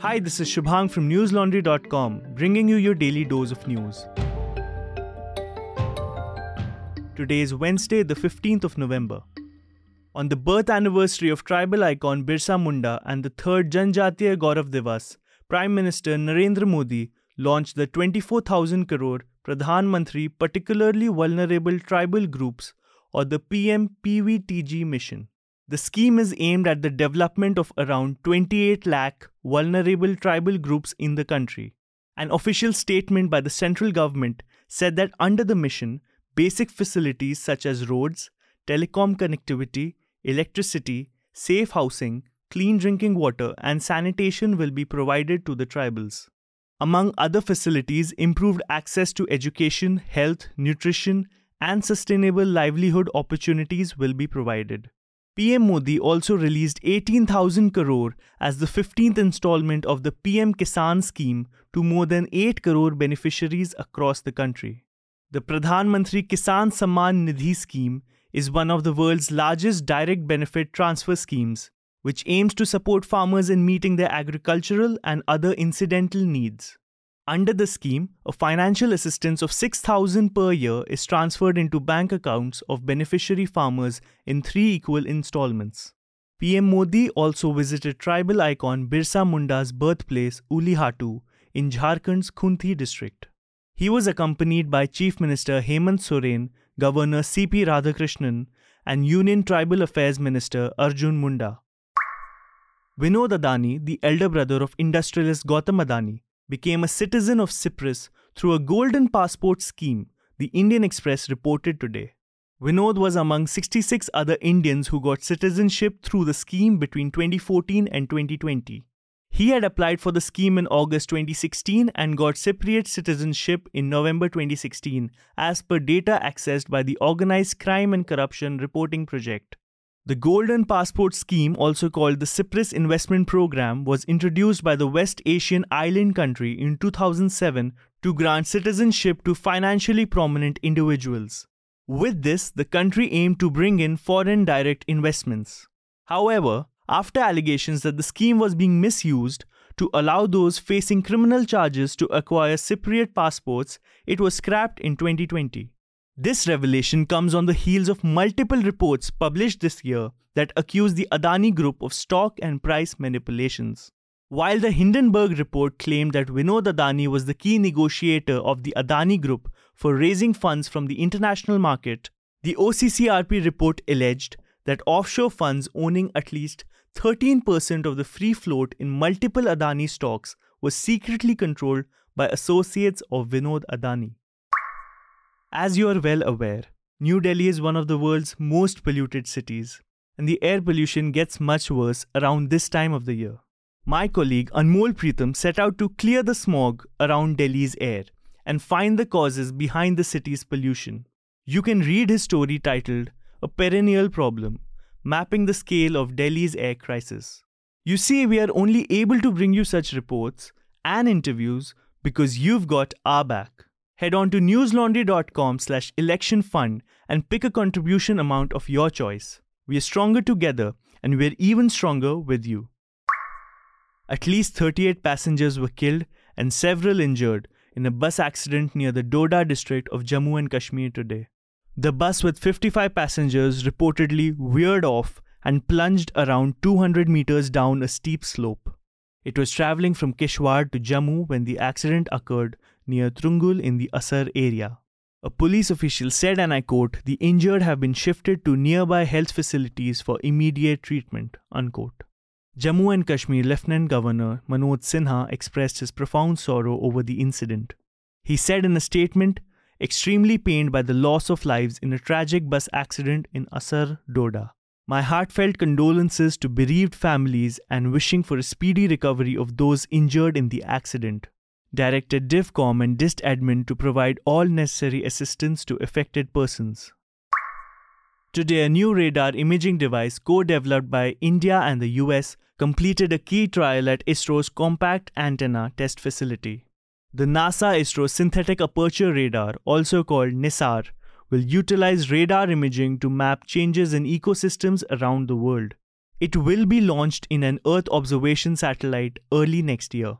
Hi, this is Shubang from newslaundry.com, bringing you your daily dose of news. Today is Wednesday, the 15th of November. On the birth anniversary of tribal icon Birsa Munda and the third Janjatiya Gaurav Divas, Prime Minister Narendra Modi launched the 24,000 crore Pradhan Mantri Particularly Vulnerable Tribal Groups or the PM PVTG mission. The scheme is aimed at the development of around 28 lakh vulnerable tribal groups in the country. An official statement by the central government said that under the mission, basic facilities such as roads, telecom connectivity, electricity, safe housing, clean drinking water, and sanitation will be provided to the tribals. Among other facilities, improved access to education, health, nutrition, and sustainable livelihood opportunities will be provided. PM Modi also released 18,000 crore as the 15th installment of the PM Kisan scheme to more than 8 crore beneficiaries across the country. The Pradhan Mantri Kisan Samman Nidhi scheme is one of the world's largest direct benefit transfer schemes, which aims to support farmers in meeting their agricultural and other incidental needs. Under the scheme, a financial assistance of 6000 per year is transferred into bank accounts of beneficiary farmers in 3 equal installments. PM Modi also visited tribal icon Birsa Munda's birthplace Ulihatu in Jharkhand's Khunti district. He was accompanied by Chief Minister Hemant Soren, Governor CP Radhakrishnan, and Union Tribal Affairs Minister Arjun Munda. Vinod Adani, the elder brother of industrialist Gautam Adani, became a citizen of Cyprus through a golden passport scheme, the Indian Express reported today. Vinod was among 66 other Indians who got citizenship through the scheme between 2014 and 2020. He had applied for the scheme in August 2016 and got Cypriot citizenship in November 2016, as per data accessed by the Organized Crime and Corruption Reporting Project. The Golden Passport Scheme, also called the Cyprus Investment Program, was introduced by the West Asian island country in 2007 to grant citizenship to financially prominent individuals. With this, the country aimed to bring in foreign direct investments. However, after allegations that the scheme was being misused to allow those facing criminal charges to acquire Cypriot passports, it was scrapped in 2020. This revelation comes on the heels of multiple reports published this year that accuse the Adani Group of stock and price manipulations. While the Hindenburg report claimed that Vinod Adani was the key negotiator of the Adani Group for raising funds from the international market, the OCCRP report alleged that offshore funds owning at least 13% of the free float in multiple Adani stocks was secretly controlled by associates of Vinod Adani. As you are well aware, New Delhi is one of the world's most polluted cities, and the air pollution gets much worse around this time of the year. My colleague Anmol Pritam set out to clear the smog around Delhi's air and find the causes behind the city's pollution. You can read his story titled A Perennial Problem Mapping the Scale of Delhi's Air Crisis. You see, we are only able to bring you such reports and interviews because you've got our back head on to newslaundry.com slash election fund and pick a contribution amount of your choice. We are stronger together and we're even stronger with you. At least 38 passengers were killed and several injured in a bus accident near the Doda district of Jammu and Kashmir today. The bus with 55 passengers reportedly veered off and plunged around 200 meters down a steep slope. It was traveling from Kishtwar to Jammu when the accident occurred near Trungal in the Assar area. A police official said, and I quote, the injured have been shifted to nearby health facilities for immediate treatment. Unquote. Jammu and Kashmir Lieutenant Governor Manoj Sinha expressed his profound sorrow over the incident. He said in a statement, extremely pained by the loss of lives in a tragic bus accident in Assar Doda. My heartfelt condolences to bereaved families and wishing for a speedy recovery of those injured in the accident directed DIVCOM and DIST admin to provide all necessary assistance to affected persons. Today, a new radar imaging device co developed by India and the US completed a key trial at ISRO's Compact Antenna Test Facility. The NASA ISRO Synthetic Aperture Radar, also called NISAR, will utilize radar imaging to map changes in ecosystems around the world. It will be launched in an Earth observation satellite early next year.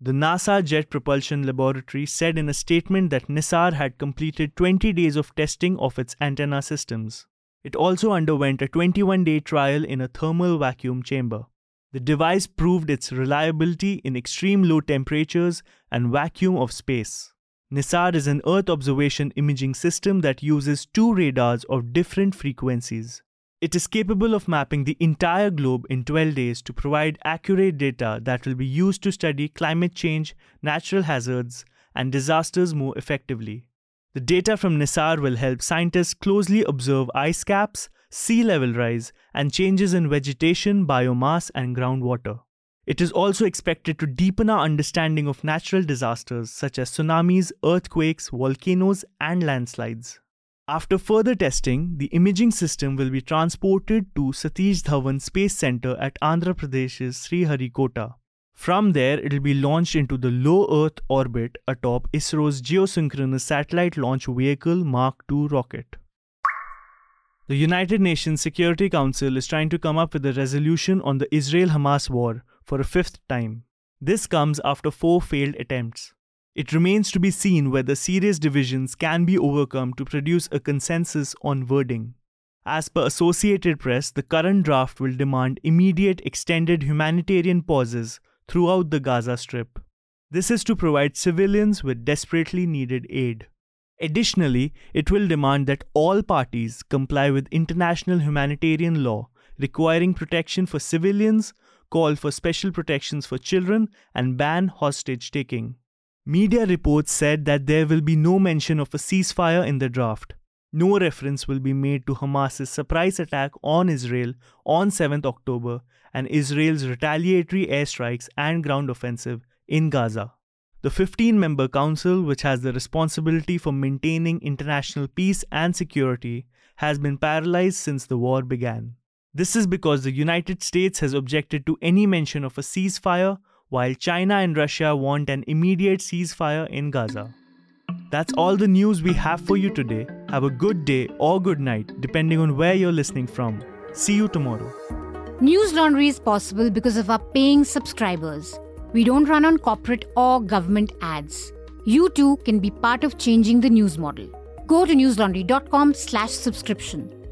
The NASA Jet Propulsion Laboratory said in a statement that NISAR had completed 20 days of testing of its antenna systems. It also underwent a 21 day trial in a thermal vacuum chamber. The device proved its reliability in extreme low temperatures and vacuum of space. NISAR is an Earth observation imaging system that uses two radars of different frequencies. It is capable of mapping the entire globe in 12 days to provide accurate data that will be used to study climate change, natural hazards, and disasters more effectively. The data from NISAR will help scientists closely observe ice caps, sea level rise, and changes in vegetation, biomass, and groundwater. It is also expected to deepen our understanding of natural disasters such as tsunamis, earthquakes, volcanoes, and landslides. After further testing, the imaging system will be transported to Satish Dhawan Space Center at Andhra Pradesh's Sriharikota. From there, it will be launched into the low Earth orbit atop ISRO's Geosynchronous Satellite Launch Vehicle Mark II rocket. The United Nations Security Council is trying to come up with a resolution on the Israel Hamas war for a fifth time. This comes after four failed attempts. It remains to be seen whether serious divisions can be overcome to produce a consensus on wording. As per Associated Press, the current draft will demand immediate extended humanitarian pauses throughout the Gaza Strip. This is to provide civilians with desperately needed aid. Additionally, it will demand that all parties comply with international humanitarian law requiring protection for civilians, call for special protections for children, and ban hostage taking. Media reports said that there will be no mention of a ceasefire in the draft. No reference will be made to Hamas's surprise attack on Israel on 7th October and Israel's retaliatory airstrikes and ground offensive in Gaza. The 15 member council, which has the responsibility for maintaining international peace and security, has been paralyzed since the war began. This is because the United States has objected to any mention of a ceasefire while China and Russia want an immediate ceasefire in Gaza. That's all the news we have for you today. Have a good day or good night, depending on where you're listening from. See you tomorrow. News Laundry is possible because of our paying subscribers. We don't run on corporate or government ads. You too can be part of changing the news model. Go to newslaundry.com slash subscription.